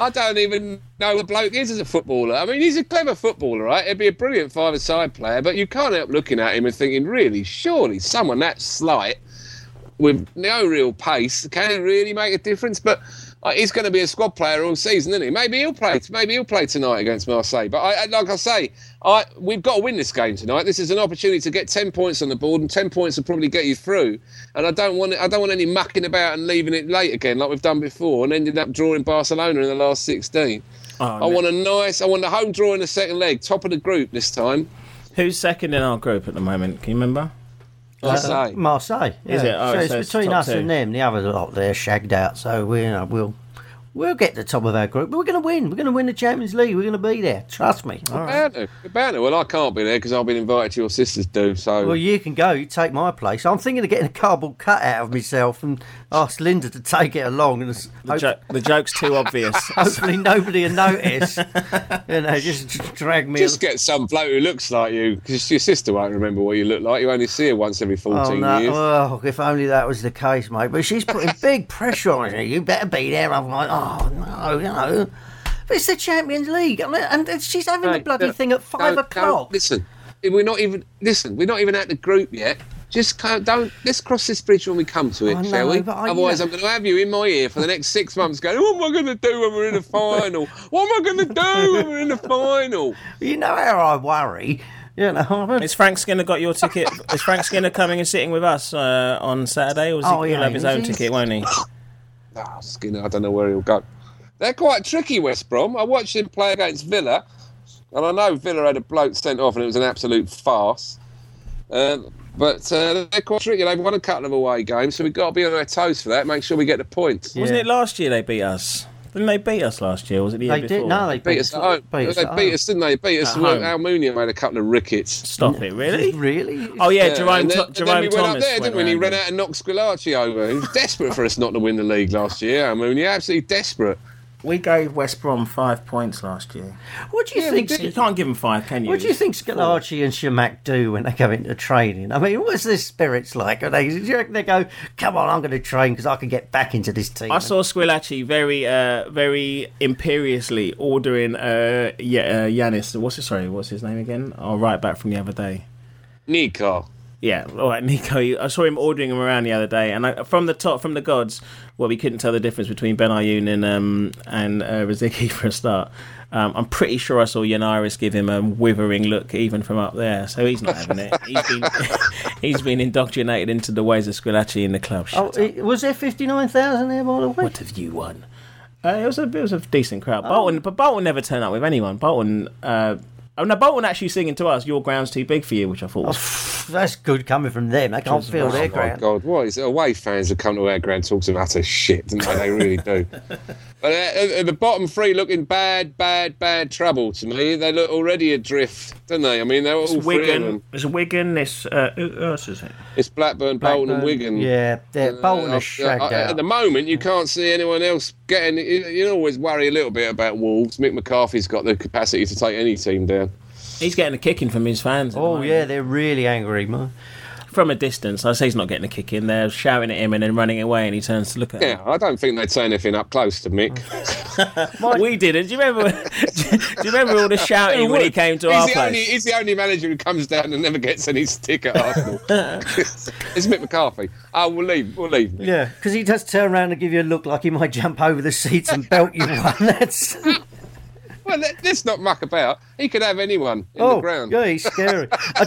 I don't even know what bloke is as a footballer. I mean, he's a clever footballer, right? He'd be a brilliant five-a-side player, but you can't help looking at him and thinking, really, surely someone that slight with no real pace can really make a difference. But uh, he's going to be a squad player all season, isn't he? Maybe he'll play. Maybe he'll play tonight against Marseille. But I, like I say, I, we've got to win this game tonight. This is an opportunity to get ten points on the board, and ten points will probably get you through. And I don't want I don't want any mucking about and leaving it late again, like we've done before, and ended up drawing Barcelona in the last sixteen. I want a nice. I want a home draw in the second leg, top of the group this time. Who's second in our group at the moment? Can you remember? I say. Marseille. Is it? Oh, so so it's it's between top us two. and them. The other lot they're shagged out. So we, you know, we'll we'll get to the top of our group. But we're going to win. We're going to win the Champions League. We're going to be there. Trust me. All right. Bound to. We're bound to. Well, I can't be there because I've been invited to your sister's do. So Well, you can go. You take my place. I'm thinking of getting a cardboard cutout of myself and ask Linda to take it along. And The, hope- jo- the joke's too obvious. hopefully nobody will notice. you know, just drag me. Just get some bloke who looks like you, because your sister won't remember what you look like. You only see her once every 14 Oh no! years. Oh, if only that was the case, mate. But she's putting big pressure on you. You better be there. I'm like, oh no, you know. But it's the Champions League, and- and she's having the bloody look, thing at 5 don't- don't- o'clock. Listen, we're not even. Listen, we're not even at the group yet. Just don't. Let's cross this bridge when we come to it, I know, shall we? I- Otherwise, yeah. I'm going to have you in my ear for the next six months, going, "What am I going to do when we're in the final? What am I going to do when we're in the final?" You know how I worry. You know, Is Frank Skinner got your ticket? Is Frank Skinner coming and sitting with us uh, on Saturday, or is he, Oh, yeah, he'll have his own he? ticket, won't he? Ah, Skinner, I don't know where he'll go. They're quite tricky, West Brom. I watched him play against Villa, and I know Villa had a bloke sent off, and it was an absolute farce. Um, but uh, they're quite tricky. They've won a couple of away games, so we've got to be on our toes for that. Make sure we get the points. Wasn't it last year they beat us? Didn't they beat us last year? or Was it the year They before? did. No, they Beat us at home. Beat us they at beat home. us, didn't they? Beat us. At home. Almunia made a couple of rickets. Stop it, really? Really? Oh yeah, Yeah, Jerome, and then, Tho- and then Jerome we went Thomas up there, went didn't we? And he ran out and knocked Squillaci over. He was desperate for us not to win the league last year. Almunia, absolutely desperate. We gave West Brom five points last year. What do you Yeah, think? You can't give them five, can you? What do you think Squillaci and Chamakh do when they go into training? I mean, what's their spirits like? Are they, do you reckon they go, come on, I'm going to train because I can get back into this team? I saw Squillaci very, uh, very imperiously ordering uh, yeah, uh, Yanis. What's his sorry? What's his name again? Oh, right back from the other day. Nico. Yeah, all right, Nico. I saw him ordering him around the other day, and I, from the top, from the gods, well, we couldn't tell the difference between Benayoun and um, and uh, Rosicky for a start. Um, I'm pretty sure I saw Yennaris give him a withering look even from up there, so he's not having it. He's been he's been indoctrinated into the ways of Squillaci in the club. Oh, Shut up. it- was there 59,000 there, by the way? What have you won? Uh, it was a it was a decent crowd. Bolton, but Bolton never turned up with anyone. Bolton. Uh, Oh no, Bolton actually singing to us. Your ground's too big for you, which I thought was That's good coming from them. They can't feel their Oh ground. God, what is it? Away fans that come to our ground talk some utter shit, don't they? They really do. But uh, uh, the bottom three looking bad, bad, bad trouble to me. They look already adrift, don't they? I mean, they're it's three of Wigan. them. It's Wigan. It's uh, who else is it? It's Blackburn, Bolton, and Wigan. Yeah, they're Bolton Uh, are shagged uh, out. At the moment, you can't see anyone else getting. You, you always worry a little bit about Wolves. Mick McCarthy's got the capacity to take any team down. He's getting a kicking from his fans. at the oh, yeah, they're really angry, man. From a distance, I say he's not getting a kick in. They're shouting at him and then running away, and he turns to look at Yeah, I don't think they'd say anything up close to Mick. We didn't. Do you remember? do you remember all the shouting when he came to he's our the place? Only, he's the only manager who comes down and never gets any stick at Arsenal. it's Mick McCarthy. Oh, we'll leave. We'll leave. Yeah, because he does turn around and give you a look like he might jump over the seats and belt you one. That's well, let, let's not muck about. He could have anyone in oh, the ground. yeah, he's scary. I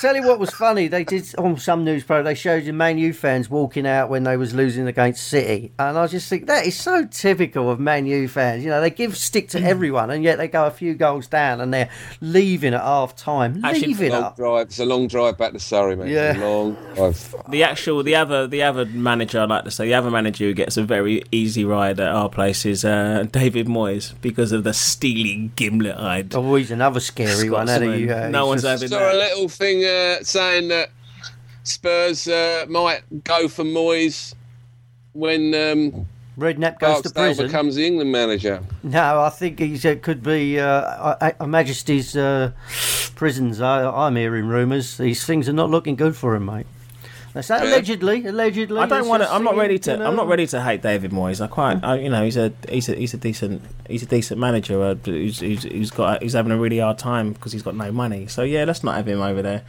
tell you what was funny. They did on some news program. They showed the Man U fans walking out when they was losing against City, and I just think that is so typical of Man U fans. You know, they give stick to everyone, and yet they go a few goals down, and they're leaving at half time. Actually, Leaving Long up. drive. It's a long drive back to Surrey, mate. Yeah. long drive. The actual, the other, the other manager I'd like to say, the other manager who gets a very easy ride at our place is uh, David Moyes because of the steely gimlet eyed. Oh, he's another scary one. Isn't he? Scotsman. Uh, no one's just- having Saw a little thing uh, saying that Spurs uh, might go for Moyes when um, Redknapp goes to Barksdale prison. becomes the England manager. No, I think he's it could be uh, Her Majesty's uh, prisons. I, I'm hearing rumours. These things are not looking good for him, mate. That's that allegedly. Allegedly. I don't want to. I'm not ready to. you know. I'm not ready to hate David Moyes. I quite. I, you know, he's a he's a he's a decent he's a decent manager. Uh, who's, who's, who's got he's having a really hard time because he's got no money. So yeah, let's not have him over there.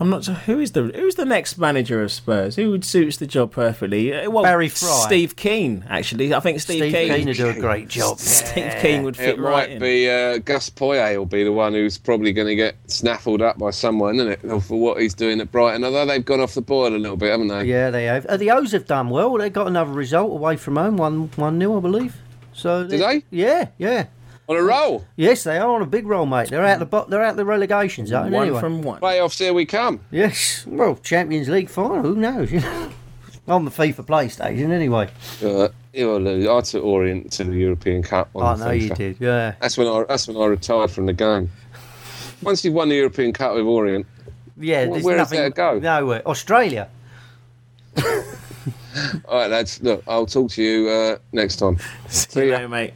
I'm not. sure Who is the Who's the next manager of Spurs? Who would suits the job perfectly? Uh, Well, Barry Fry. Steve Kean. Actually, I think Steve, Steve Kean. Kean will do a great job. Steve Kean would fit It right might in. be uh, Gus Poyet will be the one who's probably going to get snaffled up by someone, isn't it, for what he's doing at Brighton? Although they've gone off the boil a little bit, haven't they? Yeah, they have. Uh, the O's have done well. They got another result away from home, one one nil, I believe. So Did they? Yeah, yeah. On a roll. Yes, they are on a big roll, mate. They're out the bo- they're out the relegation zone one anyway. from one. Playoffs, here we come. Yes, well, Champions League final. Who knows? On the FIFA PlayStation anyway. Uh, you'll lose. I took Orient to the European Cup. On I the know you did. Yeah. That's when I. That's when I retired from the game. Once you've won the European Cup with Orient, Yeah. Well, there's where does nothing, that go? Nowhere. Australia. all right, lads. Look, I'll talk to you uh, next time. See you later, mate.